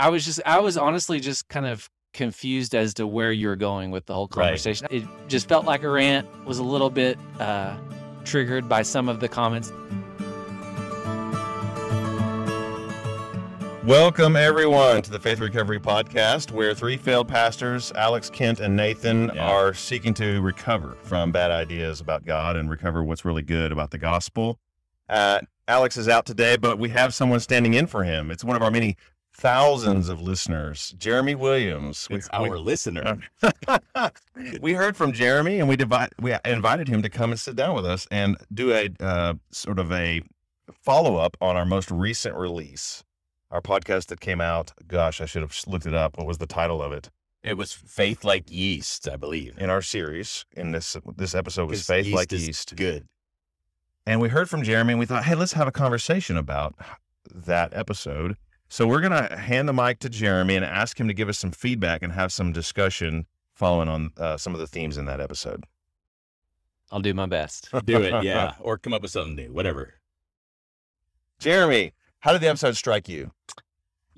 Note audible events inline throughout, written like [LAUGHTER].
I was just, I was honestly just kind of confused as to where you're going with the whole Right. conversation. It just felt like a rant, was a little bit uh, triggered by some of the comments. Welcome, everyone, to the Faith Recovery Podcast, where three failed pastors, Alex, Kent, and Nathan, Yeah. are seeking to recover from bad ideas about God and recover what's really good about the gospel. Uh, Alex is out today, but we have someone standing in for him. It's one of our many thousands of listeners, Jeremy Williams. We- It's we- our listener. [LAUGHS] we heard from Jeremy, and we divi- we invited him to come and sit down with us and do a uh, sort of a follow up on our most recent release, our podcast that came out. Gosh, I should have looked it up. What was the title of it It was faith like yeast, I believe. in our series? In this this episode was faith like is yeast, Good. and we heard from Jeremy, and we thought, hey, let's have a conversation about that episode. So we're gonna hand the mic to Jeremy and ask him to give us some feedback and have some discussion following on uh, some of the themes in that episode. I'll do my best. [LAUGHS] Do it, yeah. [LAUGHS] or come up with something new, whatever. Jeremy, how did the episode strike you?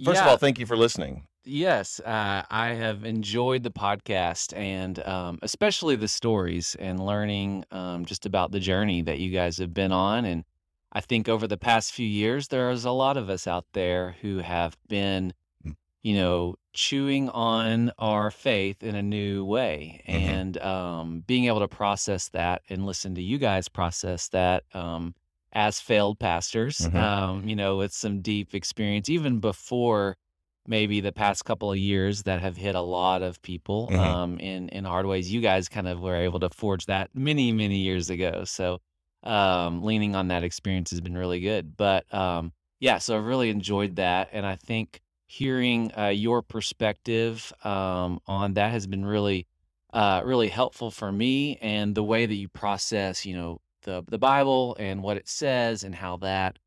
First of all, thank you for listening. Yes, uh, I have enjoyed the podcast and um, especially the stories and learning um, just about the journey that you guys have been on. And I think over the past few years, there's a lot of us out there who have been, Mm. you know, chewing on our faith in a new way Mhm. and um, being able to process that and listen to you guys process that um, as failed pastors, Mhm. um, you know, with some deep experience, even before maybe the past couple of years that have hit a lot of people Mhm. um, in in hard ways. You guys kind of were able to forge that many many years ago. So um, leaning on that experience has been really good. But um, yeah, so I've really enjoyed that, and I think hearing uh, your perspective um, on that has been really uh, really helpful for me, and the way that you process, you know, the the Bible and what it says, and how that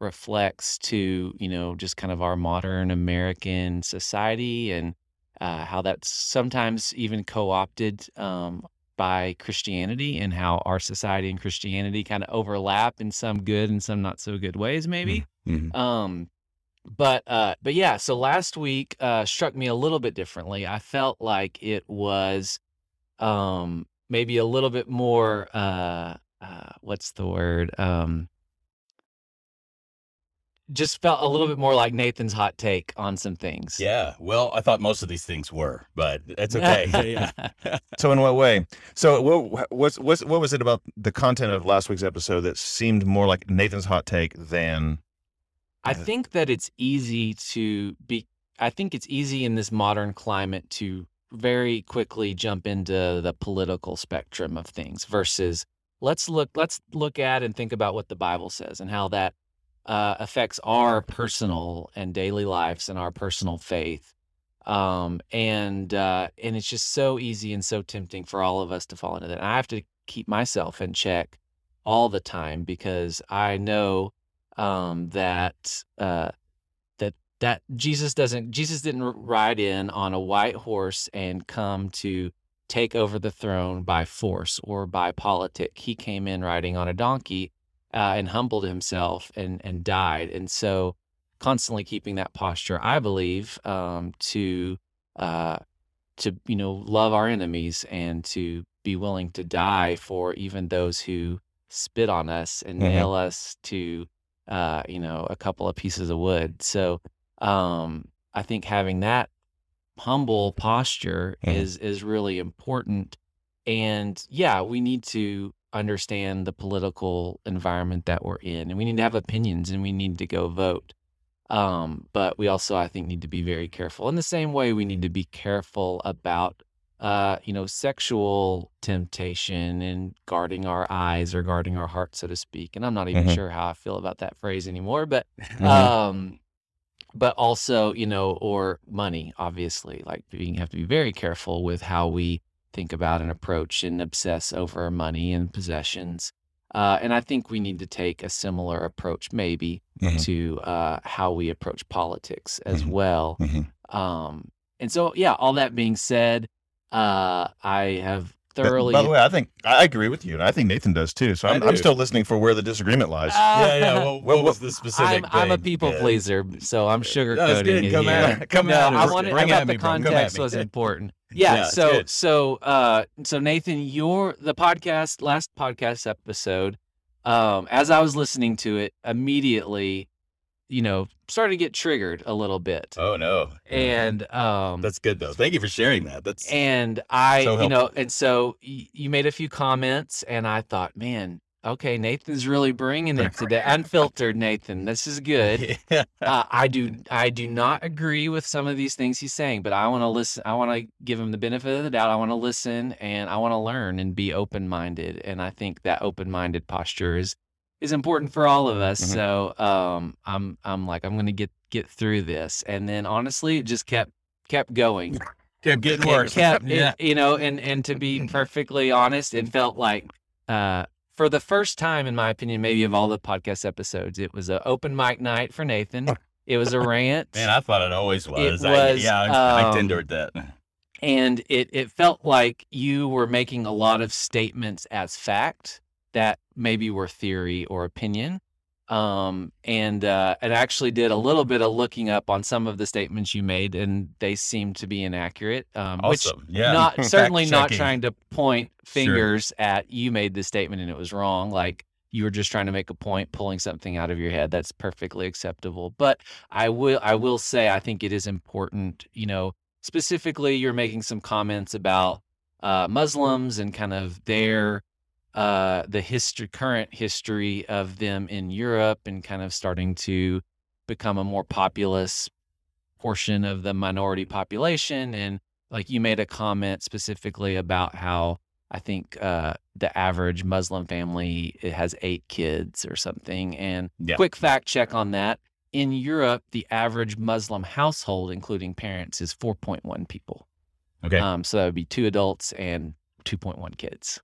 reflects to you know just kind of our modern American society and uh, how that's sometimes even co-opted um, by Christianity and how our society and Christianity kind of overlap in some good and some not so good ways maybe. Mhm. Um, but uh, but yeah, so last week uh, struck me a little bit differently. I felt like it was um, maybe a little bit more uh, uh, what's the word? Um, just felt a little bit more like Nathan's hot take on some things. Yeah. Well, I thought most of these things were, but that's [LAUGHS] okay. [LAUGHS] So, in what way? So, what what's, what's what was it about the content of last week's episode that seemed more like Nathan's hot take than? I think that it's easy to be. I think it's easy in this modern climate to very quickly jump into the political spectrum of things versus let's look let's look at and think about what the Bible says and how that uh, affects our personal and daily lives and our personal faith. Um, and uh, and it's just so easy and so tempting for all of us to fall into that. And I have to keep myself in check all the time because I know um, that uh, that that Jesus doesn't Jesus didn't ride in on a white horse and come to take over the throne by force or by politic. He came in riding on a donkey uh, and humbled himself and and died. And so constantly keeping that posture, I believe, um, to uh, to you know love our enemies and to be willing to die for even those who spit on us and Mhm. nail us to uh, you know a couple of pieces of wood. So um, I think having that humble posture Mhm. is is really important. And yeah, we need to understand the political environment that we're in, and we need to have opinions, and we need to go vote. Um, but we also, I think, need to be very careful. In the same way, we need to be careful about, uh, you know, sexual temptation and guarding our eyes or guarding our heart, so to speak. And I'm not even Mhm. sure how I feel about that phrase anymore, but [LAUGHS] Mhm. um, but also, you know, or money, obviously, like being have to be very careful with how we think about and approach and obsess over money and possessions. Uh, and I think we need to take a similar approach, maybe, Mhm. to uh, how we approach politics as Mhm. well. Mhm. Um, and so, yeah, all that being said, uh, I have thoroughly. by the way, I think I agree with you, and I think Nathan does too. So I I'm, I'm still listening for where the disagreement lies. yeah, yeah. Well, [LAUGHS] what Well, was the specific? I'm, I'm a people Yeah. pleaser, so I'm sugarcoating That's good. it Come here. at- come no, at I us. wanted, I Bring thought at the me, bro. Come at context was important. Yeah. Yeah, so good. so uh so Nathan, your the podcast last podcast episode, um, as I was listening to it, immediately, you know, started to get triggered a little bit, Oh no. and um, That's good though. Thank you for sharing that. That's and I, So you know, and so y- you made a few comments, and I thought, man, okay, Nathan's really bringing it today, [LAUGHS] unfiltered Nathan. This is good. yeah. Uh, I do I do not agree with some of these things he's saying, but I want to listen. I want to give him the benefit of the doubt. I want to listen and I want to learn and be open minded. And I think that open minded posture is is important for all of us. Mhm. So um, I'm I'm like I'm gonna get get through this, and then honestly, it just kept kept going. [LAUGHS] Kept getting It worse. kept, [LAUGHS] it- yeah. you know, and and to be perfectly honest, it felt like uh, for the first time, in my opinion, maybe of all the podcast episodes, it was an open mic night for Nathan. It was a [LAUGHS] rant, Man, I thought it always was. I, was, yeah, I, I um, tendered that. and it it felt like you were making a lot of statements as fact that maybe were theory or opinion. Um, and uh, and actually did a little bit of looking up on some of the statements you made, and they seemed to be inaccurate. Um, which Awesome. Yeah. not [LAUGHS] certainly not trying to point Sure. fingers at you made this statement and it was wrong like you were just trying to make a point pulling something out of your head that's perfectly acceptable but i will i will say i think it is important you know specifically you're making some comments about uh, muslims and kind of their uh, the history current history of them in europe and kind of starting to become a more populous portion of the minority population and like you made a comment specifically about how I think uh, the average Muslim family it has eight kids or something. And Yeah. quick fact check on that: in Europe, the average Muslim household, including parents, is 4.1 people. Okay. Um, so that would be two adults and 2.1 kids.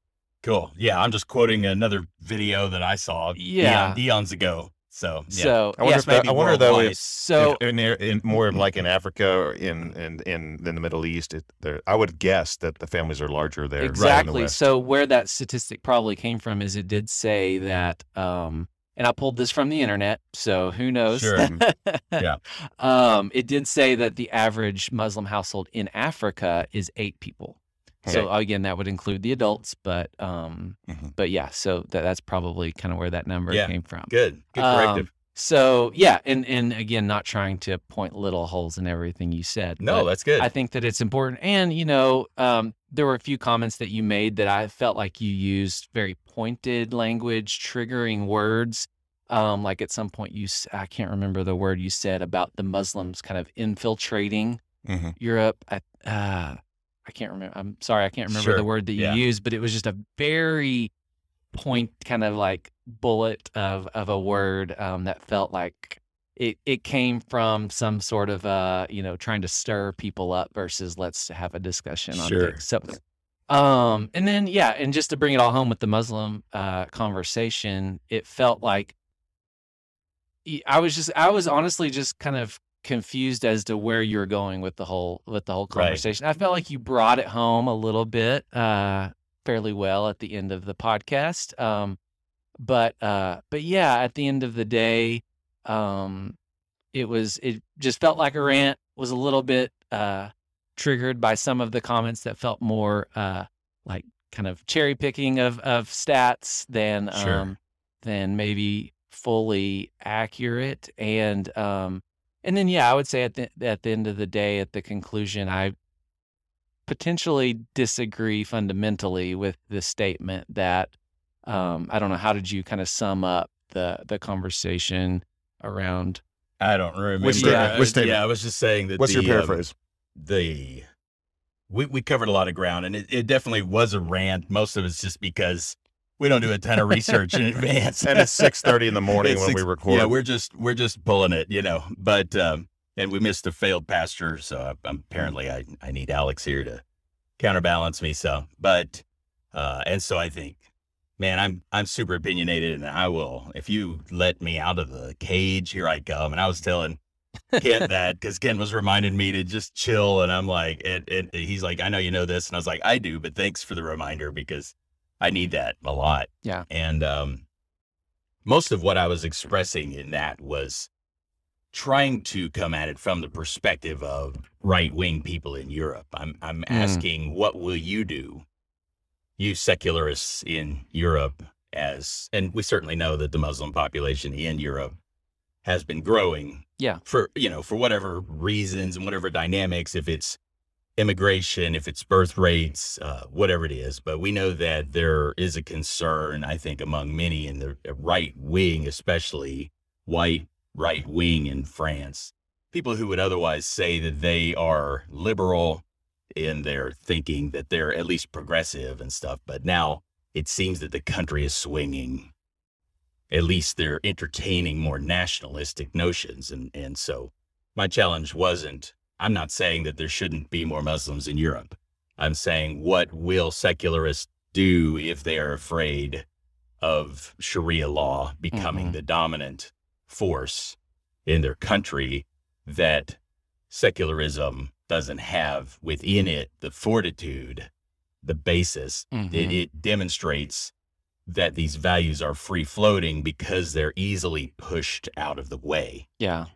Cool. Yeah, I'm just quoting another video that I saw Yeah. eon- eons ago. So, yeah. So I wonder yeah, if that, I wonder though if, so if in, in more of like in Africa or in in in, in the Middle East, it, there, I would guess that the families are larger there. rather than the Exactly. So where that statistic probably came from is it did say that, um, and I pulled this from the internet, so who knows? Sure. [LAUGHS] Yeah. Um, it did say that the average Muslim household in Africa is eight people. So again, that would include the adults, but um, Mhm. but yeah, so that, that's probably kind of where that number Yeah. came from. Good. Good Um. So yeah, and and again, not trying to point little holes in everything you said. no, that's good. I think that it's important. And, you know, um, there were a few comments that you made that I felt like you used very pointed language, triggering words. Um, like at some point, you I can't remember the word you said about the Muslims kind of infiltrating Mhm. Europe. I, uh, I can't remember. I'm sorry, I can't remember Sure. the word that you Yeah. used, but it was just a very point kind of like bullet of, of a word um, that felt like it, it came from some sort of uh you know trying to stir people up versus let's have a discussion on Sure. things. So um and then yeah, and just to bring it all home with the Muslim uh conversation, it felt like I was just I was honestly just kind of confused as to where you're going with the whole with the whole Right. conversation. I felt like you brought it home a little bit uh fairly well at the end of the podcast. Um but uh but yeah, at the end of the day, um it was it just felt like a rant was a little bit uh triggered by some of the comments that felt more uh like kind of cherry picking of of stats than Sure. um than maybe fully accurate and um and then yeah i would say at the at the end of the day at the conclusion i potentially disagree fundamentally with the statement that um i don't know how did you kind of sum up the the conversation around I don't remember. Which statement? Uh, Which statement? Yeah, I was just saying that. What's the, your um, paraphrase? the we we covered a lot of ground, and it, it definitely was a rant. Most of it's just because we don't do a ton of [LAUGHS] research in advance, and it's six thirty in the morning It's when six- we record. Yeah, we're just we're just pulling it, you know. But um, and we missed a failed pasture, so I, apparently I I need Alex here to counterbalance me. So, but uh, and so I think, man, I'm I'm super opinionated, and I will if you let me out of the cage, here I come. And I was telling Kent [LAUGHS] that because Kent was reminding me to just chill, and I'm like, and, and he's like, I know you know this, and I was like, I do, but thanks for the reminder because I need that a lot. Yeah. And um, most of what I was expressing in that was trying to come at it from the perspective of right wing people in Europe. I'm I'm Mm. asking, what will you do, you secularists in Europe, as and we certainly know that the Muslim population in Europe has been growing. Yeah. For you know, for whatever reasons and whatever dynamics, if it's immigration, if it's birth rates, uh, whatever it is. But we know that there is a concern, I think, among many in the right wing, especially white right wing in France, people who would otherwise say that they are liberal in their thinking, that they're at least progressive and stuff. But now it seems that the country is swinging. At least they're entertaining more nationalistic notions. And, and so my challenge wasn't, I'm not saying that there shouldn't be more Muslims in Europe. I'm saying, what will secularists do if they are afraid of Sharia law becoming Mhm. the dominant force in their country that secularism doesn't have within it the fortitude, the basis. It, Mhm. it demonstrates that these values are free floating because they're easily pushed out of the way. Yeah.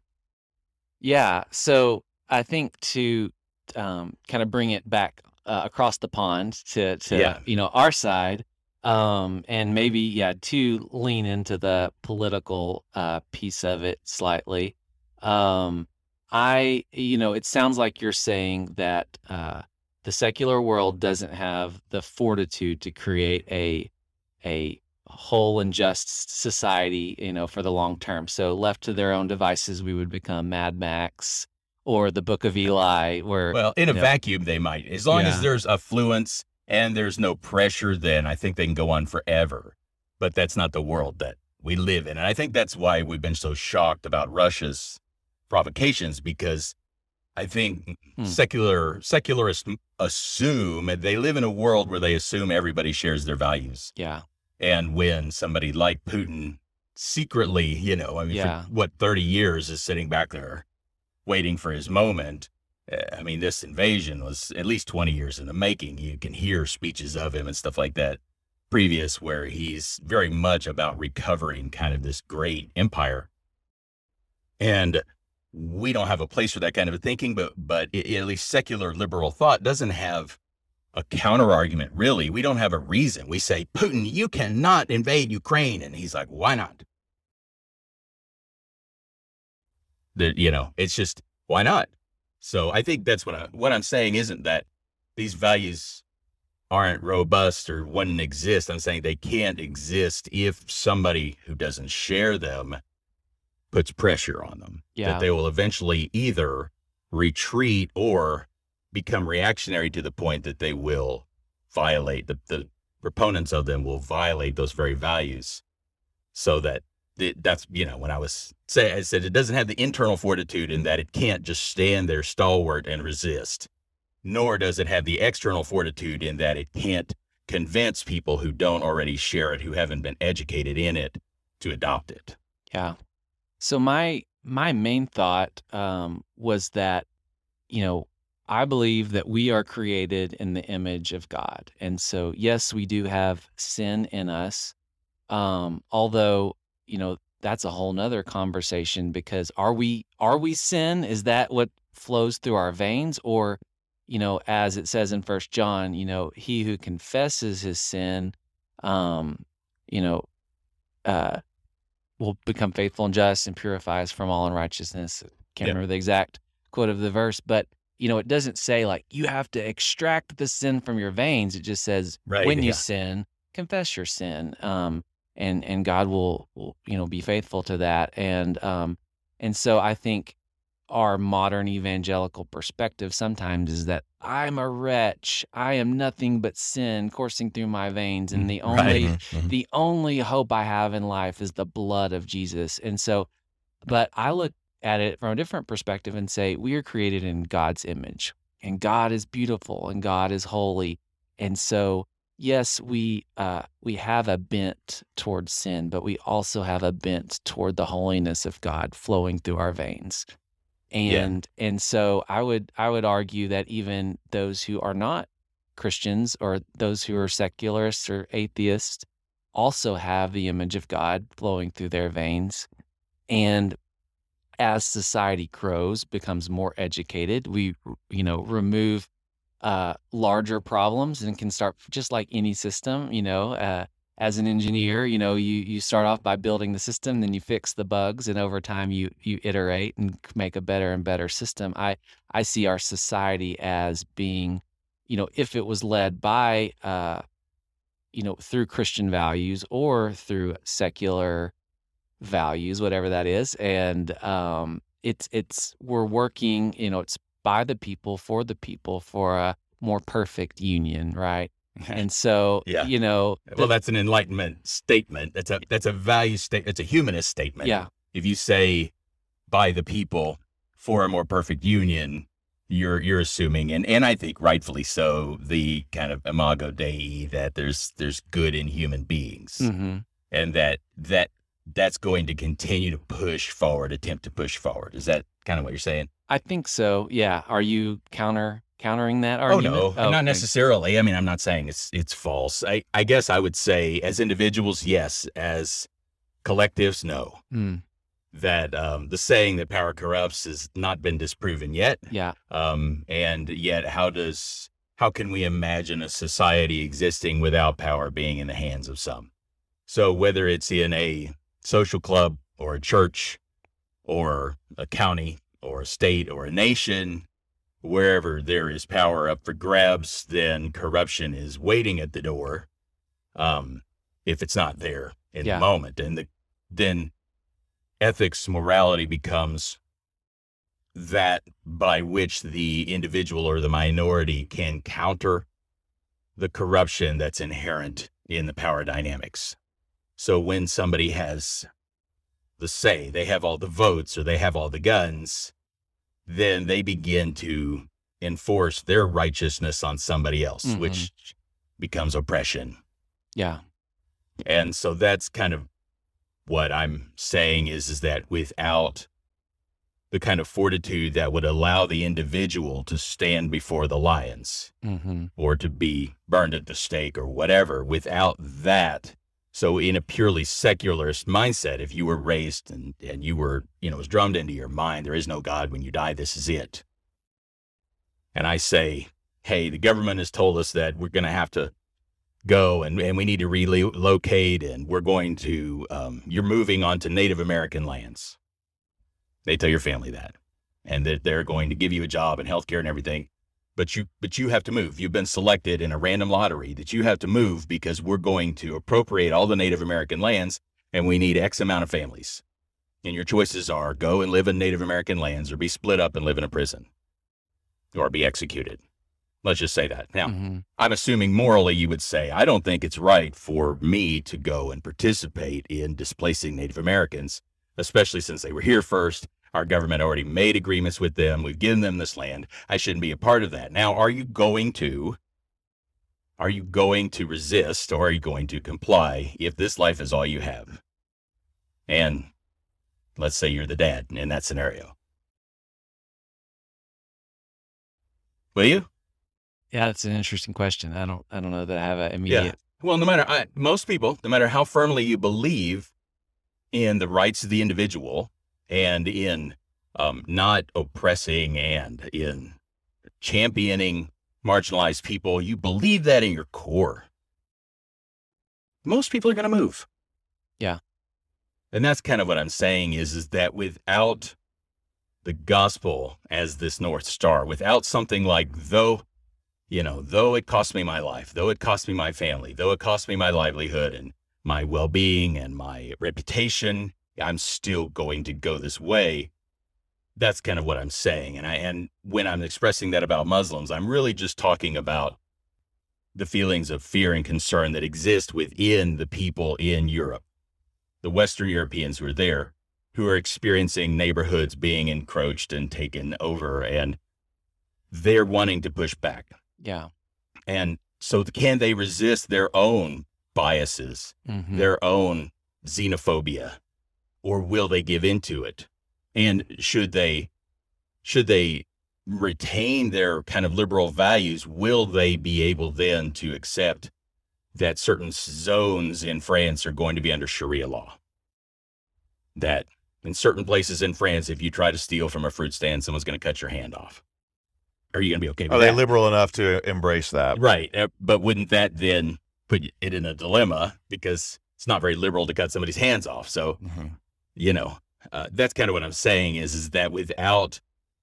Yeah. So I think to um, kind of bring it back uh, across the pond to, to Yeah. you know, our side, um, and maybe, yeah, to lean into the political uh, piece of it slightly. Um, I, you know, it sounds like you're saying that uh, the secular world doesn't have the fortitude to create a a whole and just society, you know, for the long term. So left to their own devices, we would become Mad Max or the Book of Eli, where Well, in a vacuum, they might. As long Yeah. as there's affluence and there's no pressure, then I think they can go on forever. But that's not the world that we live in. And I think that's why we've been so shocked about Russia's provocations because I think Hmm. secular secularists assume they live in a world where they assume everybody shares their values. yeah, And when somebody like Putin secretly, you know, I mean, Yeah. for what, 30 years is sitting back there waiting for his moment. uh, I mean, this invasion was at least 20 years in the making. You can hear speeches of him and stuff like that previous where he's very much about recovering kind of this great empire. And we don't have a place for that kind of thinking, but but i- at least secular liberal thought doesn't have a counter argument, really. We don't have a reason. We say, Putin, you cannot invade Ukraine. And he's like, why not? That, you know, it's just, why not? So I think that's what I, what I'm saying isn't that these values aren't robust or wouldn't exist. I'm saying they can't exist if somebody who doesn't share them puts pressure on them. Yeah. That they will eventually either retreat or become reactionary to the point that they will violate the, the proponents of them will violate those very values so that it, that's you know when i was say i said it doesn't have the internal fortitude in that it can't just stand there stalwart and resist nor does it have the external fortitude in that it can't convince people who don't already share it who haven't been educated in it to adopt it yeah. So my my main thought um, was that, you know, I believe that we are created in the image of God, and so yes, we do have sin in us. Um, although, you know, that's a whole nother conversation because are we are we sin? Is that what flows through our veins, or you know, as it says in First John, you know, he who confesses his sin, um, you know, uh, will become faithful and just and purify us from all unrighteousness. Can't Yep. remember the exact quote of the verse, but you know, it doesn't say like you have to extract the sin from your veins. It just says Right, when you sin, confess your sin, um, and and God will, will you know be faithful to that. And um, and so I think our modern evangelical perspective sometimes is that I'm a wretch. I am nothing but sin coursing through my veins, and the only Mhm. the only hope I have in life is the blood of Jesus. And so, but I look at it from a different perspective and say, we are created in God's image, and God is beautiful, and God is holy. And so, yes, we uh, we have a bent towards sin, but we also have a bent toward the holiness of God flowing through our veins. Yeah. And and so I would I would argue that even those who are not Christians or those who are secularists or atheists also have the image of God flowing through their veins. And as society grows, becomes more educated, we you know remove uh, larger problems and can start just like any system. You know, uh, as an engineer, you know you you start off by building the system, then you fix the bugs, and over time you you iterate and make a better and better system. I I see our society as being, you know, if it was led by uh, you know through Christian values or through secular values, whatever that is. And um, it's it's we're working, you know, it's by the people for the people for a more perfect union, right? [LAUGHS] And so, Yeah. you know, well, that's an enlightenment statement. That's a that's a value state. It's a humanist statement. yeah, If you say by the people for a more perfect union, you're you're assuming, and and I think rightfully so, the kind of imago dei that there's there's good in human beings, hmm and that that that's going to continue to push forward, attempt to push forward. Is that kind of what you're saying? I think so. Yeah. Are you counter countering that argument? Oh argument? no, not okay. necessarily. I mean, I'm not saying it's it's false. I I guess I would say as individuals, yes. As collectives, no. Mm, That um, the saying that power corrupts has not been disproven yet. yeah. Um, and yet, how does how can we imagine a society existing without power being in the hands of some? So whether it's in a social club or a church or a county or a state or a nation, wherever there is power up for grabs, then corruption is waiting at the door. Um, if it's not there in Yeah. the moment, and the, then ethics, morality becomes that by which the individual or the minority can counter the corruption that's inherent in the power dynamics. So when somebody has the say, they have all the votes or they have all the guns, then they begin to enforce their righteousness on somebody else, Mhm. which becomes oppression. Yeah. And so that's kind of what I'm saying is is that without the kind of fortitude that would allow the individual to stand before the lions hmm or to be burned at the stake or whatever, without that, so in a purely secularist mindset, if you were raised and, and you were, you know, it was drummed into your mind, there is no God when you die, this is it. And I say, hey, the government has told us that we're going to have to go and, and we need to relocate and we're going to, um, you're moving onto Native American lands. They tell your family that. And that they're going to give you a job and health care and everything but you but you have to move. You've been selected in a random lottery that you have to move because we're going to appropriate all the Native American lands and we need X amount of families. And your choices are go and live in Native American lands or be split up and live in a prison or be executed. Let's just say that. Now, hmm I'm assuming morally you would say, I don't think it's right for me to go and participate in displacing Native Americans, especially since they were here first. Our government already made agreements with them. We've given them this land. I shouldn't be a part of that. Now, are you going to are you going to resist or are you going to comply if this life is all you have? And let's say you're the dad in that scenario. Will you? Yeah, that's an interesting question. I don't I don't know that I have an immediate. yeah. Well, no matter I, most people, no matter how firmly you believe in the rights of the individual and in um, not oppressing and in championing marginalized people, you believe that in your core. Most people are going to move. Yeah. And that's kind of what I'm saying is, is that without the gospel as this North Star, without something like, though you know, though it cost me my life, though it cost me my family, though it cost me my livelihood and my well being and my reputation, I'm still going to go this way. That's kind of what I'm saying. And I and when I'm expressing that about Muslims, I'm really just talking about the feelings of fear and concern that exist within the people in Europe, the Western Europeans who are there, who are experiencing neighborhoods being encroached and taken over, and they're wanting to push back. Yeah. And so, can they resist their own biases, hmm their own xenophobia, or will they give into it? And should they should they retain their kind of liberal values, will they be able then to accept that certain zones in France are going to be under Sharia law? That in certain places in France, if you try to steal from a fruit stand, someone's going to cut your hand off. Are you going to be okay with Are they that? liberal enough to embrace that? Right. uh, But wouldn't that then put it in a dilemma because it's not very liberal to cut somebody's hands off? So, Mhm. You know, uh, that's kind of what I'm saying is, is that without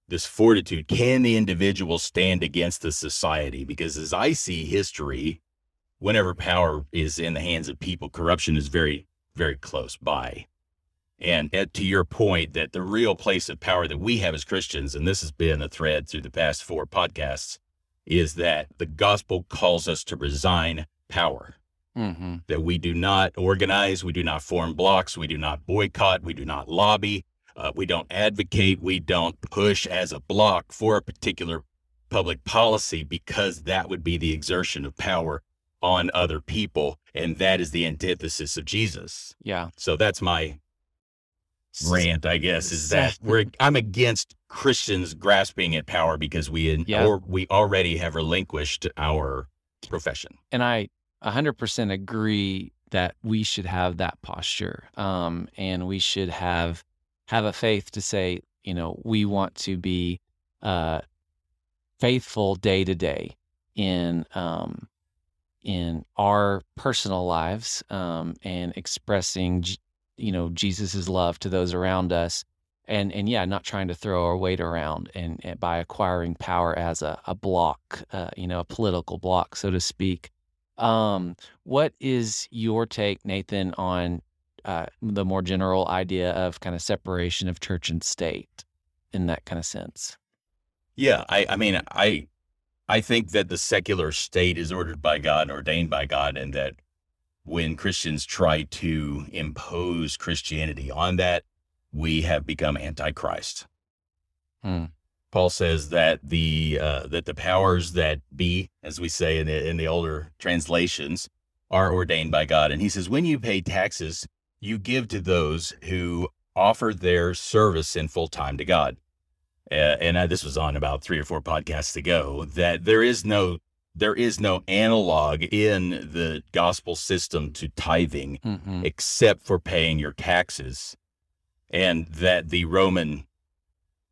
this fortitude, can the individual stand against the society? Because as I see history, whenever power is in the hands of people, corruption is very, very close by. And to your point, that the real place of power that we have as Christians, and this has been a thread through the past four podcasts, is that the gospel calls us to resign power Mm-hmm. that we do not organize, we do not form blocks, we do not boycott, we do not lobby, uh, we don't advocate, we don't push as a block for a particular public policy because that would be the exertion of power on other people. And that is the antithesis of Jesus. Yeah. So that's my rant, I guess, is that [LAUGHS] we're I'm against Christians grasping at power because we in, Yeah. or we already have relinquished our profession. and I 100% agree that we should have that posture um, and we should have have a faith to say you know we want to be uh, faithful day to day in um, in our personal lives um, and expressing you know Jesus's love to those around us and and yeah not trying to throw our weight around and, and by acquiring power as a, a block uh, you know a political block so to speak um, what is your take, Nathan, on uh, the more general idea of kind of separation of church and state in that kind of sense? Yeah, I, I mean, I, I think that the secular state is ordered by God, ordained by God, and that when Christians try to impose Christianity on that, we have become antichrist. Hmm. Paul says that the uh, that the powers that be, as we say in the in the older translations, are ordained by God, and he says when you pay taxes, you give to those who offer their service in full time to God uh, and uh, this was on about three or four podcasts ago, that there is no there is no analog in the gospel system to tithing Mm-hmm. except for paying your taxes, and that the Roman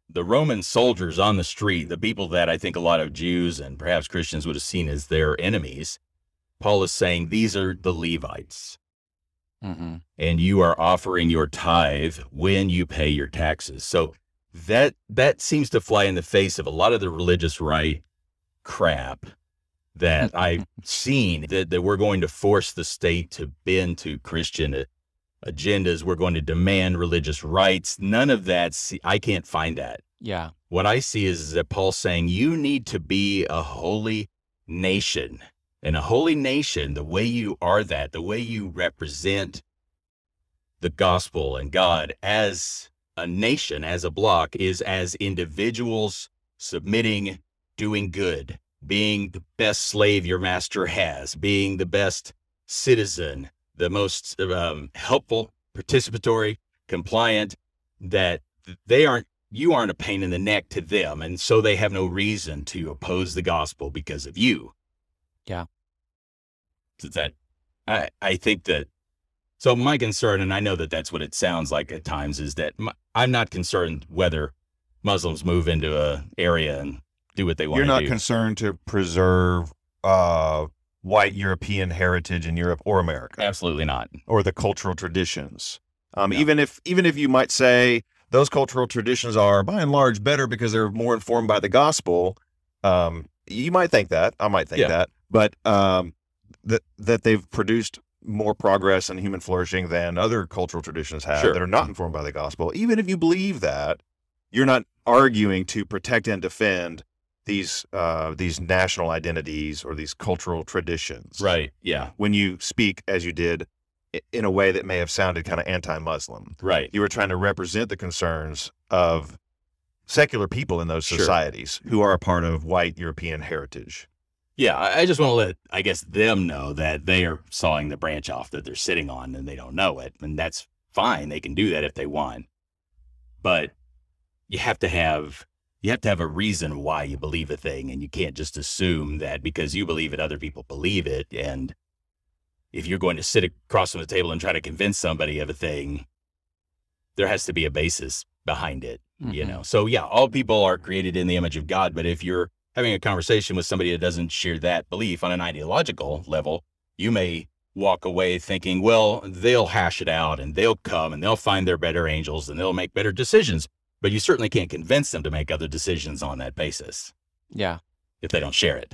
the Roman soldiers on the street, the people that I think a lot of Jews and perhaps Christians would have seen as their enemies, Paul is saying these are the Levites Mm-hmm. and you are offering your tithe when you pay your taxes. So that that seems to fly in the face of a lot of the religious right crap that [LAUGHS] I've seen that, that we're going to force the state to bend to Christian uh, agendas. We're going to demand religious rights. None of that. See, I can't find that. Yeah. What I see is that Paul's saying you need to be a holy nation. And a holy nation, the way you are that, the way you represent the gospel and God as a nation, as a block, is as individuals submitting, doing good, being the best slave your master has, being the best citizen, the most um, helpful, participatory, compliant, that they aren't you aren't a pain in the neck to them and so they have no reason to oppose the gospel because of you Yeah. so that i i think that so my concern and i know that that's what it sounds like at times is that my, i'm not concerned whether muslims move into a area and do what they want You're to not do concerned to preserve uh, white European heritage in Europe or America absolutely not or the cultural traditions. Um, No. Even if even if you might say those cultural traditions are by and large better because they're more informed by the gospel, um, you might think that. I might think Yeah. that, but um, that that they've produced more progress and human flourishing than other cultural traditions have Sure. that are not informed by the gospel. Even if you believe that, you're not arguing to protect and defend these uh, these national identities or these cultural traditions right yeah when you speak as you did in a way that may have sounded kind of anti-Muslim. right You were trying to represent the concerns of secular people in those Sure. societies who are a part of white European heritage. Yeah, I just want to let, I guess, them know that they are sawing the branch off that they're sitting on and they don't know it. And that's fine. They can do that if they want. But you have to have you have to have a reason why you believe a thing, and you can't just assume that because you believe it, other people believe it. And if you're going to sit across from the table and try to convince somebody of a thing, there has to be a basis behind it, you Mhm. know. So yeah, all people are created in the image of God, but if you're having a conversation with somebody that doesn't share that belief on an ideological level, you may walk away thinking, well, they'll hash it out and they'll come and they'll find their better angels and they'll make better decisions. But you certainly can't convince them to make other decisions on that basis Yeah. if they don't share it.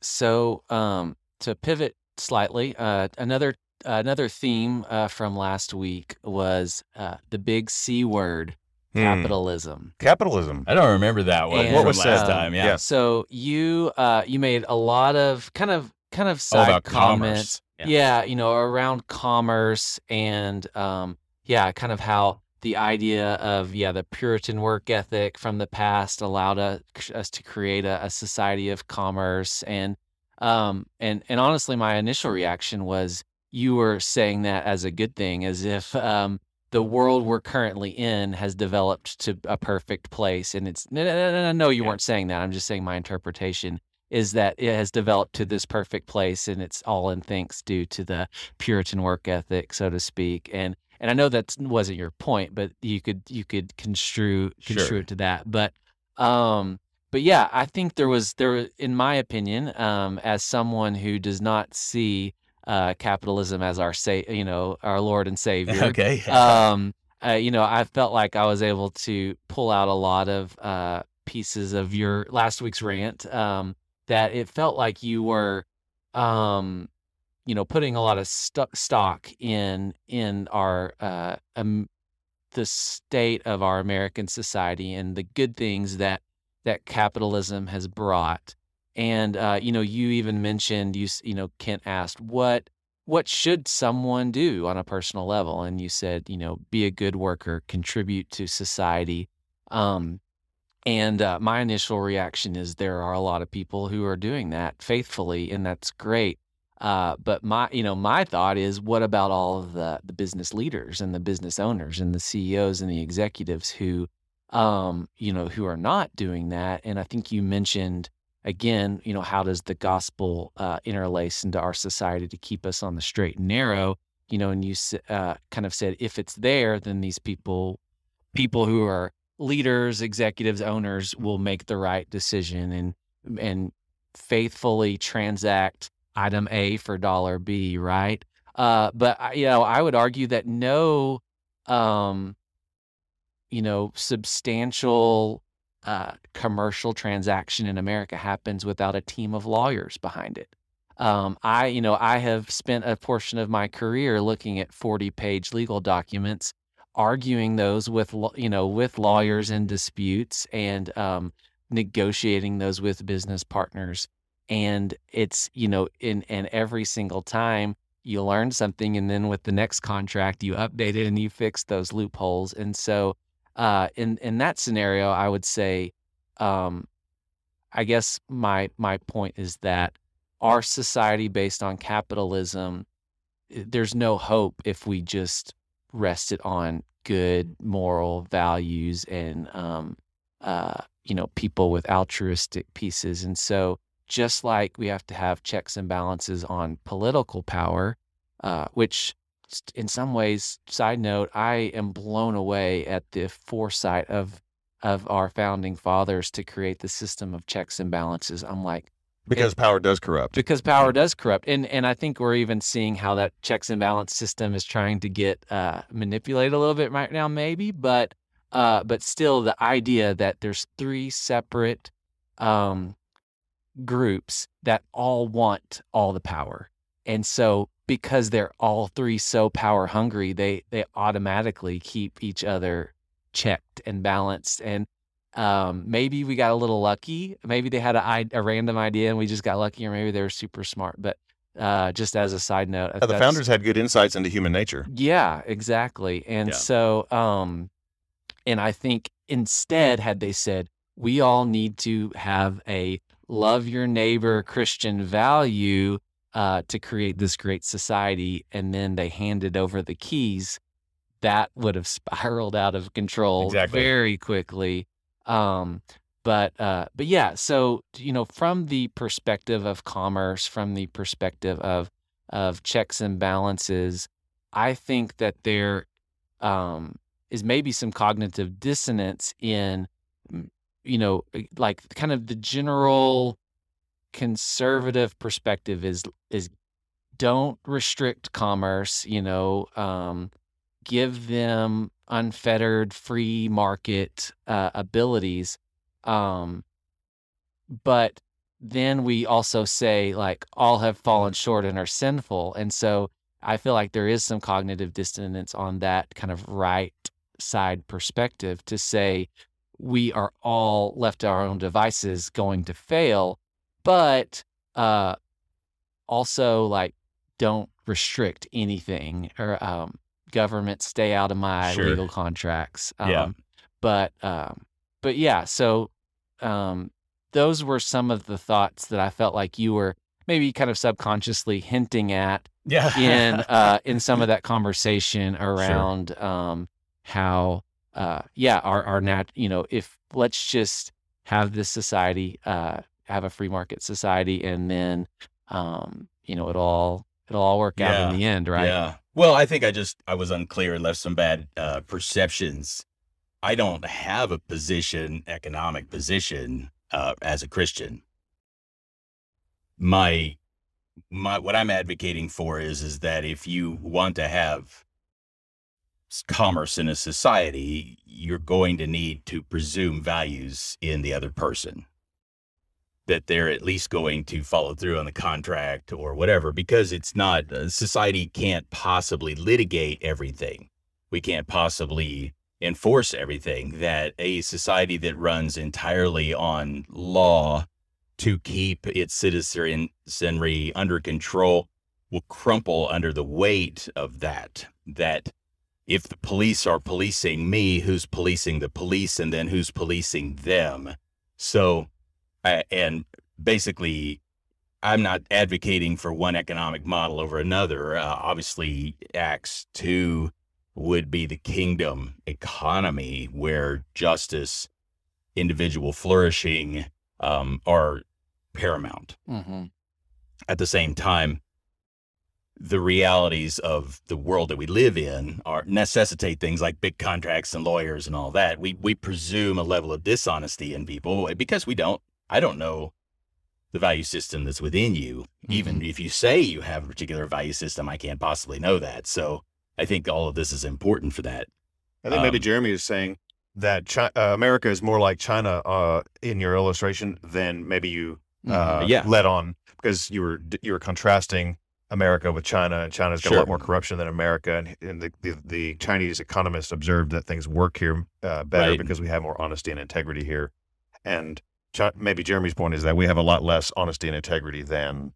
So, um, to pivot slightly, uh, another another theme uh, from last week was uh, the big C word, Hmm. capitalism. Capitalism. I don't remember that one And, What was last said? time. Yeah. Yeah. So you uh, you made a lot of kind of kind of All side about comments. commerce. Yeah. you know, around commerce and um, yeah, kind of how the idea of yeah the Puritan work ethic from the past allowed us, us to create a, a society of commerce and um and and honestly, my initial reaction was you were saying that as a good thing, as if um the world we're currently in has developed to a perfect place, and it's no, no, no, no, no you Yeah. weren't saying that. I'm just saying my interpretation is that it has developed to this perfect place, and it's all in thanks due to the Puritan work ethic, so to speak. And and I know that wasn't your point, but you could you could construe construe Sure. it to that. But um, but yeah, I think there was there, in my opinion, um, as someone who does not see uh, capitalism as our say, you know, our Lord and [LAUGHS] Savior. okay. um, uh, you know, I felt like I was able to pull out a lot of uh, pieces of your last week's rant. Um, that it felt like you were, um, you know, putting a lot of sto- stock in in our uh, um, the state of our American society and the good things that that capitalism has brought. And uh, you know, you even mentioned you you know Kent asked what what should someone do on a personal level, and you said you know be a good worker, contribute to society. Um, and uh, my initial reaction is there are a lot of people who are doing that faithfully, and that's great. Uh, but my, you know, my thought is, what about all of the the business leaders and the business owners and the CEOs and the executives who, um, you know, who are not doing that? And I think you mentioned again, you know, how does the gospel uh, interlace into our society to keep us on the straight and narrow? You know, and you uh, kind of said if it's there, then these people, people who are leaders, executives, owners will make the right decision and and faithfully transact item A for dollar B, right? Uh, but you know, I would argue that no, um, you know, substantial uh, commercial transaction in America happens without a team of lawyers behind it. Um, I, you know, I have spent a portion of my career looking at 40 page legal documents, arguing those with, you know, with lawyers in disputes and um, negotiating those with business partners. And it's, you know, in, and every single time you learn something. And then with the next contract, you update it and you fix those loopholes. And so, uh, in, in that scenario, I would say, um, I guess my my point is that our society based on capitalism, there's no hope if we just rest it on good moral values and um, uh, you know people with altruistic pieces. And so, just like we have to have checks and balances on political power, uh, which in some ways, side note, I am blown away at the foresight of of our founding fathers to create the system of checks and balances. I'm like, Because power does corrupt. because power does corrupt, and and I think we're even seeing how that checks and balance system is trying to get uh, manipulated a little bit right now, maybe, but uh, but still, the idea that there's three separate um, groups that all want all the power, and so because they're all three so power hungry, they they automatically keep each other checked and balanced and um, maybe we got a little lucky. Maybe they had a, a random idea and we just got lucky, or maybe they were super smart. But uh, just as a side note, Uh, the founders had good insights into human nature. yeah, exactly. And Yeah. so, um, and I think instead, had they said, we all need to have a love your neighbor Christian value uh, to create this great society, and then they handed over the keys, that would have [LAUGHS] spiraled out of control Exactly. very quickly. Um, but uh, but yeah, so you know, from the perspective of commerce, from the perspective of of checks and balances, I think that there um, is maybe some cognitive dissonance in you know like kind of the general conservative perspective is is don't restrict commerce you know um, give them unfettered free market uh, abilities um, but then we also say like all have fallen short and are sinful and so i feel like there is some cognitive dissonance on that kind of right side perspective to say we are all left to our own devices going to fail but uh also like don't restrict anything or um government stay out of my Sure. legal contracts um Yeah. but um but yeah so um those were some of the thoughts that I felt like you were maybe kind of subconsciously hinting at Yeah. in uh in some of [LAUGHS] that conversation around um how uh yeah our our nat you know if let's just have this society uh have a free market society and then um you know it'll all it'll all work out in the end right Yeah. Well, I think I just I was unclear and left some bad uh, perceptions. I don't have a position, economic position, uh, as a Christian. My my what I'm advocating for is is that if you want to have commerce in a society, you're going to need to presume values in the other person. That they're at least going to follow through on the contract or whatever, because it's not, uh, society can't possibly litigate everything. We can't possibly enforce everything. That a society that runs entirely on law to keep its citizenry under control will crumple under the weight of that. That if the police are policing me, who's policing the police, and then who's policing them? So, and basically, I'm not advocating for one economic model over another. Uh, obviously, Acts 2 would be the kingdom economy where justice, individual flourishing um, are paramount mm-hmm. at the same time, the realities of the world that we live in are necessitate things like big contracts and lawyers and all that. We we presume a level of dishonesty in people because we don't. I don't know the value system that's within you. Even if you say you have a particular value system, I can't possibly know that. So I think all of this is important for that. I think maybe Um, Jeremy is saying that Chi- uh, America is more like China uh, in your illustration than maybe you uh, Yeah. led on because you were you were contrasting America with China, and China's got a lot more corruption than America, and, and the, the the Chinese economists observed that things work here uh, better Right. because we have more honesty and integrity here, and Chi- maybe Jeremy's point is that we have a lot less honesty and integrity than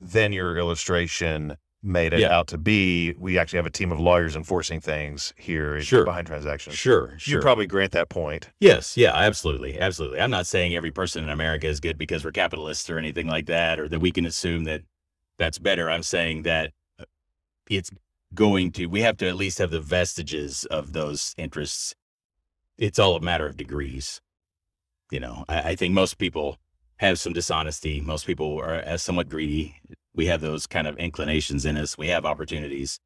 than your illustration made it Yeah. out to be. We actually have a team of lawyers enforcing things here Sure. behind transactions. Sure, sure. You probably grant that point. Yes, yeah, absolutely, absolutely. I'm not saying every person in America is good because we're capitalists or anything like that, or that we can assume that that's better. I'm saying that uh, it's going to. We have to at least have the vestiges of those interests. It's all a matter of degrees. You know, I, I think most people have some dishonesty. Most people are as somewhat greedy. We have those kind of inclinations in us. We have opportunities.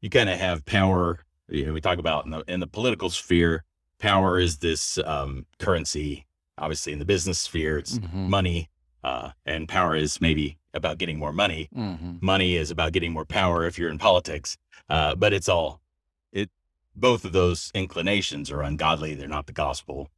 You kind of have power. You know, we talk about in the in the political sphere power is this um, currency. Obviously, in the business sphere, it's Mhm. money, uh, and power is maybe about getting more money. Mm-hmm. Money is about getting more power if you're in politics. Uh, but it's all it. Both of those inclinations are ungodly. They're not the gospel.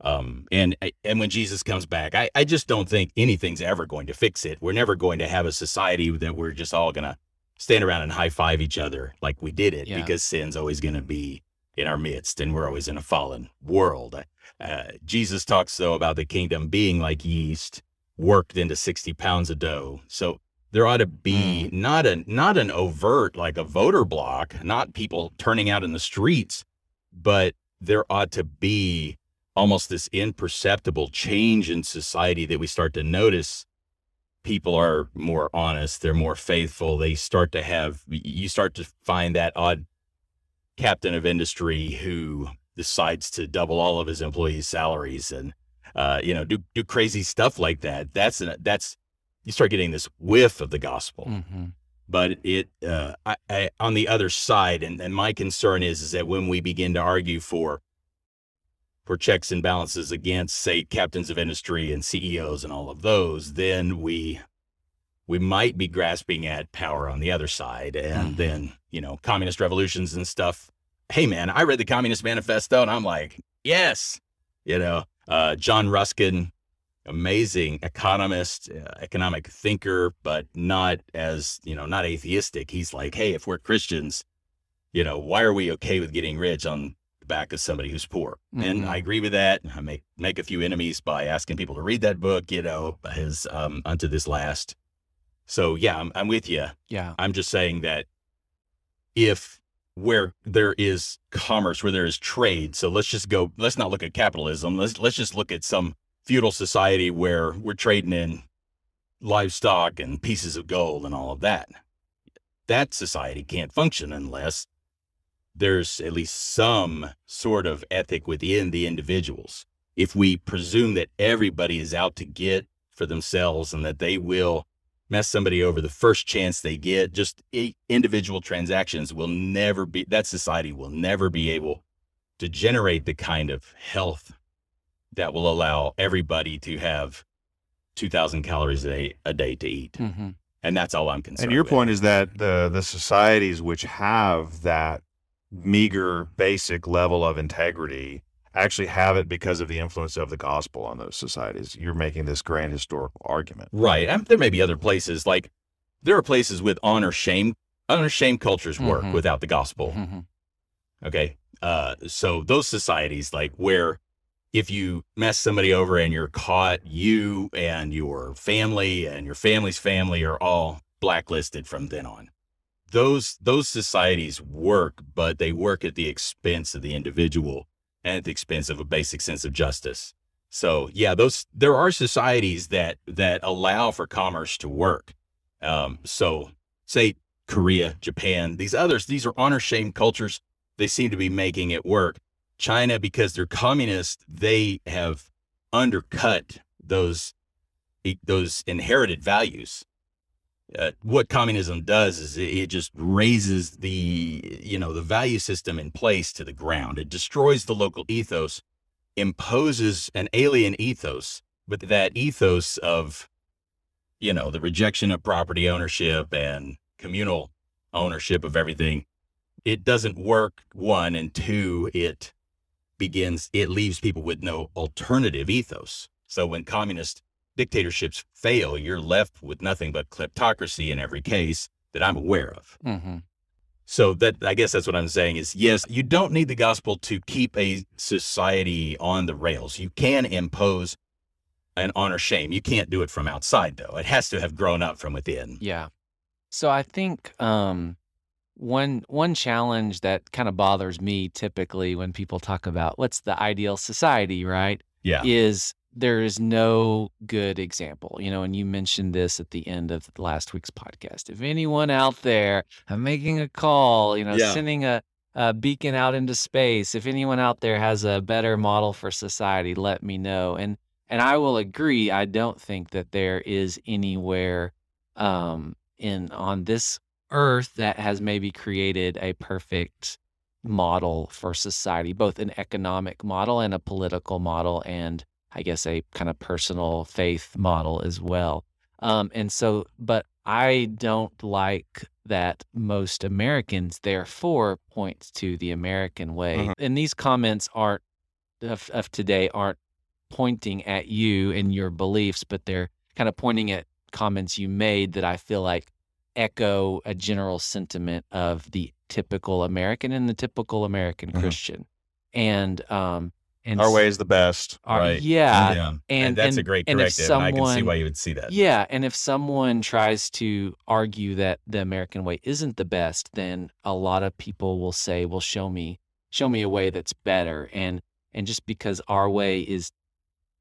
Um, and and when Jesus comes back, I, I just don't think anything's ever going to fix it. We're never going to have a society that we're just all gonna stand around and high five each other like we did it Yeah. because sin's always gonna be in our midst and we're always in a fallen world. Uh, Jesus talks though about the kingdom being like yeast worked into 60 pounds of dough. So there ought to be mm. not a not an overt like a voter block, not people turning out in the streets, but there ought to be almost this imperceptible change in society that we start to notice people are more honest, they're more faithful, they start to have you start to find that odd captain of industry who decides to double all of his employees' salaries and uh, you know do do crazy stuff like that. That's an, that's you start getting this whiff of the gospel. Mm-hmm. But it uh, I, I, on the other side, and, and my concern is is that when we begin to argue for for checks and balances against, say, captains of industry and CEOs and all of those, then we we might be grasping at power on the other side, and Mhm. then you know communist revolutions and stuff. Hey, man, I read the Communist Manifesto, and I'm like, yes, you know, uh, John Ruskin, amazing economist, uh, economic thinker, but not as you know, not atheistic. He's like, hey, if we're Christians, you know, why are we okay with getting rich on the back of somebody who's poor? And Mhm. I agree with that. I make make a few enemies by asking people to read that book. You know, his um, unto this last. So yeah, I'm, I'm with you. Yeah. I'm just saying that if where there is commerce, where there is trade, so let's just go. Let's not look at capitalism. Let's let's just look at some feudal society where we're trading in livestock and pieces of gold and all of that. That society can't function unless there's at least some sort of ethic within the individuals. If we presume that everybody is out to get for themselves and that they will mess somebody over the first chance they get, just individual transactions will never be, that society will never be able to generate the kind of health that will allow everybody to have 2,000 calories a day, a day to eat. Mm-hmm. And that's all I'm concerned And your with. point is that the the societies which have that meager basic level of integrity actually have it because of the influence of the gospel on those societies. You're making this grand historical argument. Right. And there may be other places like there are places with honor shame honor shame cultures work Mhm. without the gospel. Mm-hmm. Okay. Uh, so those societies like where if you mess somebody over and you're caught, you and your family and your family's family are all blacklisted from then on. Those those societies work, but they work at the expense of the individual and at the expense of a basic sense of justice. So yeah, those there are societies that that allow for commerce to work. Um, so say Korea, Japan, these others, these are honor shame cultures. They seem to be making it work. China, because they're communist, they have undercut those those inherited values. Uh, what communism does is it, it just raises the you know the value system in place to the ground. It destroys the local ethos, imposes an alien ethos, but that ethos of you know the rejection of property ownership and communal ownership of everything it doesn't work one and two it begins it leaves people with no alternative ethos so when communist dictatorships fail you're left with nothing but kleptocracy in every case that i'm aware of Mm-hmm. so that i guess that's what i'm saying is yes you don't need the gospel to keep a society on the rails you can impose an honor shame you can't do it from outside though it has to have grown up from within Yeah. So I think um, one one challenge that kind of bothers me typically when people talk about what's the ideal society, right? yeah Is there is no good example, you know, and you mentioned this at the end of last week's podcast. If anyone out there, I'm making a call, you know, Yeah. sending a, a beacon out into space. If anyone out there has a better model for society, let me know. And and I will agree. I don't think that there is anywhere um, in on this earth that has maybe created a perfect model for society, both an economic model and a political model, and I guess a kind of personal faith model as well. Um, and so, but I don't like that most Americans, therefore, point to the American way. Mhm. And these comments aren't of, of today aren't pointing at you and your beliefs, but they're kind of pointing at comments you made that I feel like echo a general sentiment of the typical American and the typical American Mhm. Christian. And um and Our way is the best. are- Right. yeah, and, and- that's a and- great and if corrective. and I can see why you would see that. yeah, and if someone tries to argue that the American way isn't the best, then a lot of people will say, "Well, show me, show me a way that's better." And and just because our way is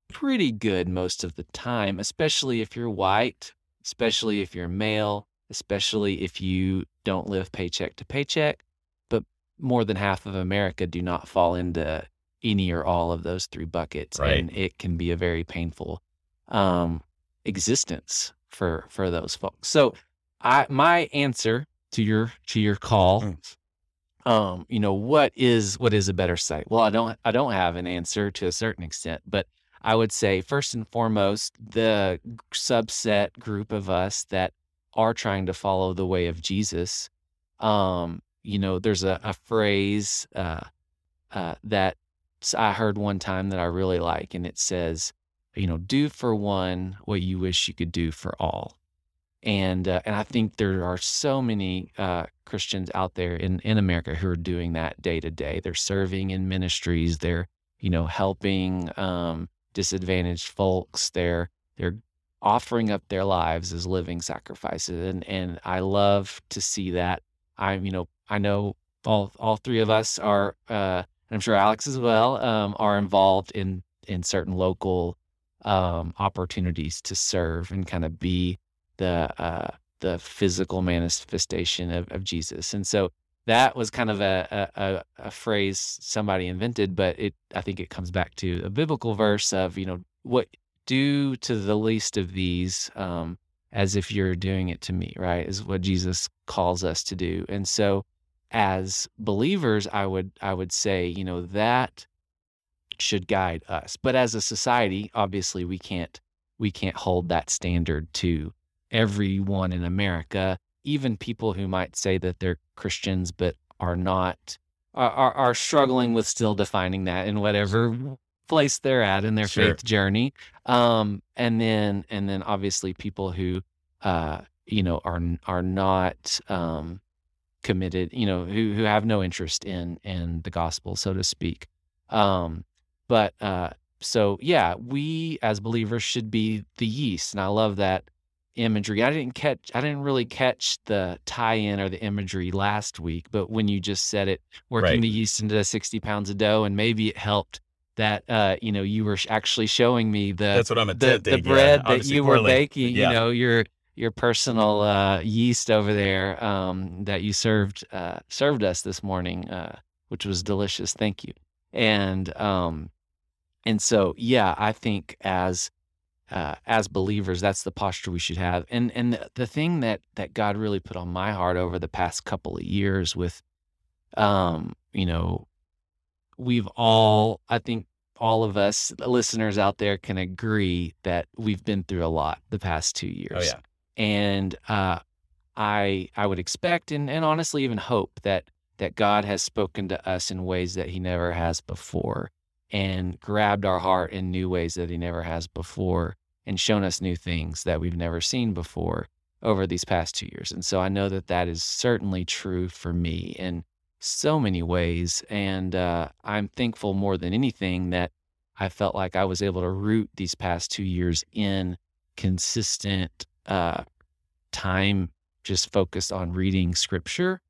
pretty good most of the time, especially if you're white, especially if you're male, especially if you don't live paycheck to paycheck, but more than half of America do not fall into any or all of those three buckets, Right. and it can be a very painful um, existence for for those folks. So, I my answer to your to your call, Mm. um, you know, what is what is a better site? Well, I don't I don't have an answer to a certain extent, but I would say first and foremost, the subset group of us that are trying to follow the way of Jesus. Um, you know, there's a, a phrase uh, uh, that I heard one time that I really like, and it says, you know, do for one what you wish you could do for all. And uh, and I think there are so many uh, Christians out there in in America who are doing that day to day. They're serving in ministries. They're you know helping um, disadvantaged folks. They're they're offering up their lives as living sacrifices, and and I love to see that. I'm you know I know all all three of us are, uh, I'm sure Alex as well, um, are involved in in certain local um, opportunities to serve and kind of be the uh, the physical manifestation of, of Jesus. And so that was kind of a, a, a, phrase somebody invented, but it I think it comes back to a biblical verse of you know what do to the least of these um, as if you're doing it to me, right? Is what Jesus calls us to do. And so as believers, I would I would say you know that should guide us. But as a society, obviously we can't we can't hold that standard to everyone in America, even people who might say that they're Christians but are not are are, struggling with still defining that in whatever place they're at in their Sure. faith journey. Um and then and then obviously people who uh you know are are not um committed, you know, who who have no interest in in the gospel, so to speak. Um, but uh, so yeah, we as believers should be the yeast, and I love that imagery. I didn't catch, I didn't really catch the tie-in or the imagery last week, but when you just said it, working Right. the yeast into sixty pounds of dough, and maybe it helped that uh, you know you were actually showing me the That's what I'm the attempting. the yeah, bread that you were baking, Yeah. you know, your your personal uh, yeast over there um, that you served uh, served us this morning, uh, which was delicious. Thank you. And um, and so yeah, I think as uh, as believers, that's the posture we should have. And and the, the thing that that God really put on my heart over the past couple of years with, um, you know, we've all, I think all of us listeners out there can agree that we've been through a lot the past two years. Oh yeah. And uh, I I would expect and, and honestly even hope that that God has spoken to us in ways that He never has before, and grabbed our heart in new ways that He never has before, and shown us new things that we've never seen before over these past two years. And so I know that that is certainly true for me in so many ways, and uh, I'm thankful more than anything that I felt like I was able to root these past two years in consistent uh, time just focused on reading scripture.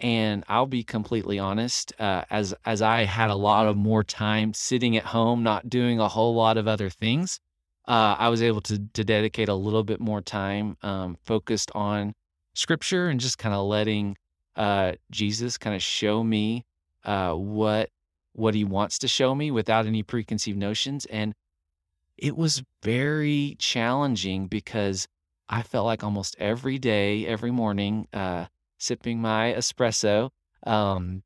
And I'll be completely honest, uh, as as I had a lot of more time sitting at home, not doing a whole lot of other things, uh, I was able to to dedicate a little bit more time um, focused on scripture and just kind of letting uh, Jesus kind of show me uh, what what He wants to show me without any preconceived notions. And it was very challenging because I felt like almost every day, every morning, uh, sipping my espresso, um,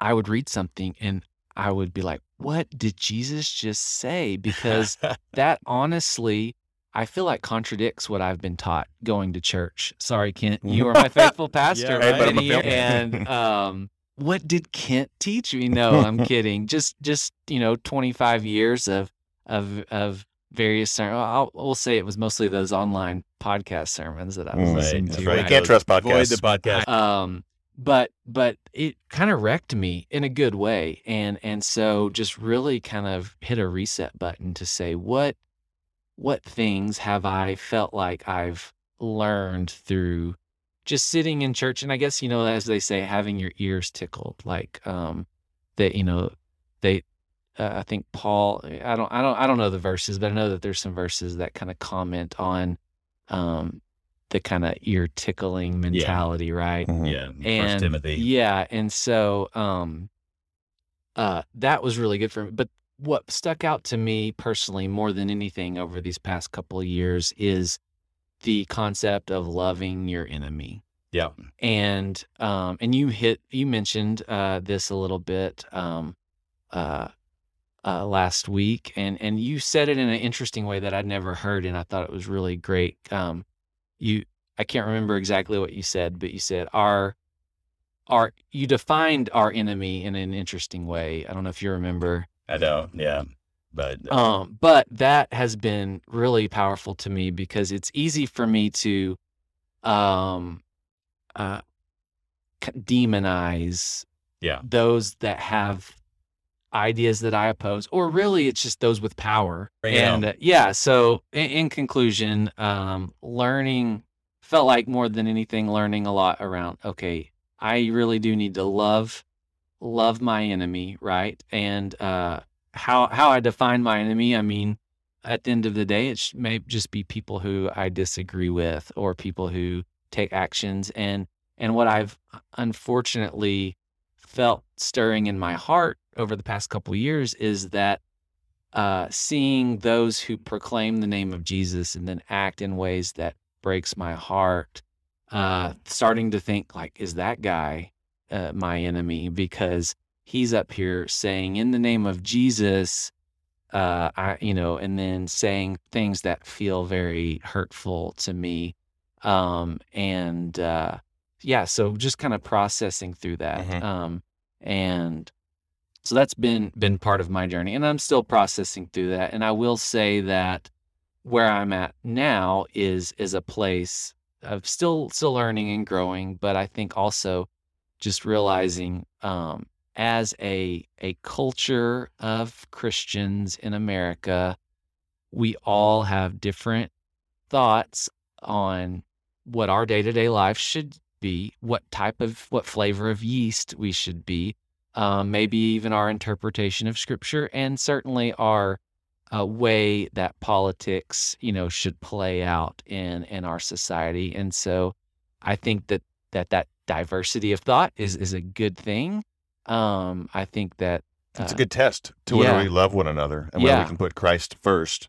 I would read something and I would be like, what did Jesus just say? Because [LAUGHS] that honestly, I feel like contradicts what I've been taught going to church. Sorry, Kent, you are my [LAUGHS] faithful pastor, right. Hey, but I'm a Vinny, faithful- and [LAUGHS] um, what did Kent teach me? No, I'm kidding. Just, just you know, 25 years of of of various sermons. I'll, we'll say it was mostly those online podcast sermons that I was Mm, listening Right. to. Right. You can't trust podcasts. Avoid podcasts. the podcast. um but but it kind of wrecked me in a good way and and so just really kind of hit a reset button to say what what things have i felt like i've learned through just sitting in church and i guess you know as they say having your ears tickled like um that you know they uh, i think paul i don't i don't i don't know the verses but i know that there's some verses that kind of comment on um the kind of ear tickling mentality, right? Mhm. Yeah. First and Timothy. yeah and so um uh that was really good for me but what stuck out to me personally more than anything over these past couple of years is the concept of loving your enemy Yeah. and um and you hit you mentioned uh this a little bit um uh uh last week and and you said it in an interesting way that I'd never heard and I thought it was really great um you I can't remember exactly what you said but you said our our you defined our enemy in an interesting way I don't know if you remember I don't. Yeah. But um, but that has been really powerful to me because it's easy for me to um, uh, demonize yeah. those that have ideas that I oppose, or really it's just those with power. Bring it and uh, yeah, so in, in conclusion, um, learning felt like more than anything, learning a lot around. Okay, I really do need to love love my enemy, right? And uh, how how I define my enemy, I mean, at the end of the day, it may just be people who I disagree with, or people who take actions. And and what I've unfortunately felt stirring in my heart over the past couple years is that uh, seeing those who proclaim the name of Jesus and then act in ways that breaks my heart, uh, starting to think like, is that guy uh, my enemy? Because he's up here saying, in the name of Jesus, uh, I, you know, and then saying things that feel very hurtful to me. Um, and, uh, yeah, so just kind of processing through that. Mhm. Um, and so that's been, been part of my journey and I'm still processing through that. And I will say that where I'm at now is, is a place of still, still learning and growing, but I think also just realizing, um, as a a culture of Christians in America, we all have different thoughts on what our day-to-day life should be, what type of what flavor of yeast we should be, um, maybe even our interpretation of scripture, and certainly our uh, way that politics, you know, should play out in in our society. And so, I think that that that diversity of thought is is a good thing. Um, I think that It's a uh, good test to whether yeah. we love one another and whether Yeah. we can put Christ first.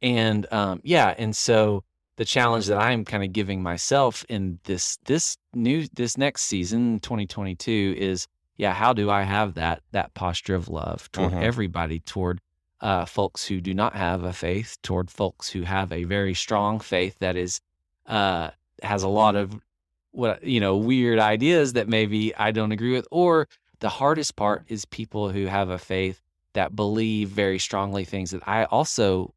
and um, yeah, and so the challenge that I'm kind of giving myself in this this new this next season, 2022, is yeah, how do I have that that posture of love toward Mhm. everybody, toward uh, folks who do not have a faith, toward folks who have a very strong faith that is uh, has a lot of what you know weird ideas that maybe I don't agree with, or the hardest part is people who have a faith that believe very strongly things that I also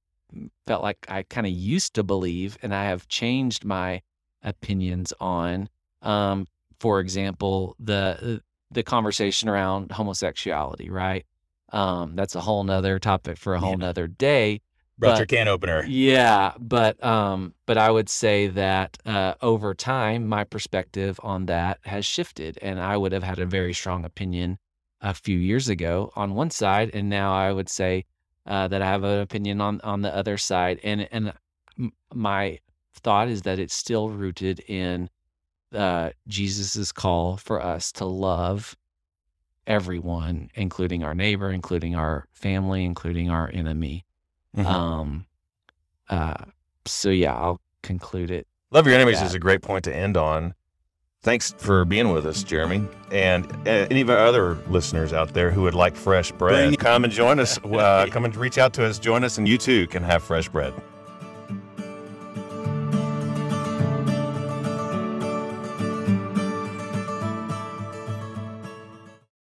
felt like I kind of used to believe, and I have changed my opinions on. Um, for example, the the conversation around homosexuality, right? Um, that's a whole nother topic for a whole Yeah. nother day. Brought but- your can opener. Yeah, but um, but I would say that uh, over time, my perspective on that has shifted, and I would have had a very strong opinion a few years ago on one side, and now I would say uh, that I have an opinion on on the other side, and and m- my thought is that it's still rooted in uh, Jesus's call for us to love everyone, including our neighbor, including our family, including our enemy. Mhm. Um, uh, so yeah, I'll conclude it. Love your enemies that. is a great point to end on. Thanks for being with us, Jeremy. And uh, any of our other listeners out there who would like fresh bread, Bring- come and join us. [LAUGHS] Uh, come and reach out to us. Join us, and you too can have fresh bread.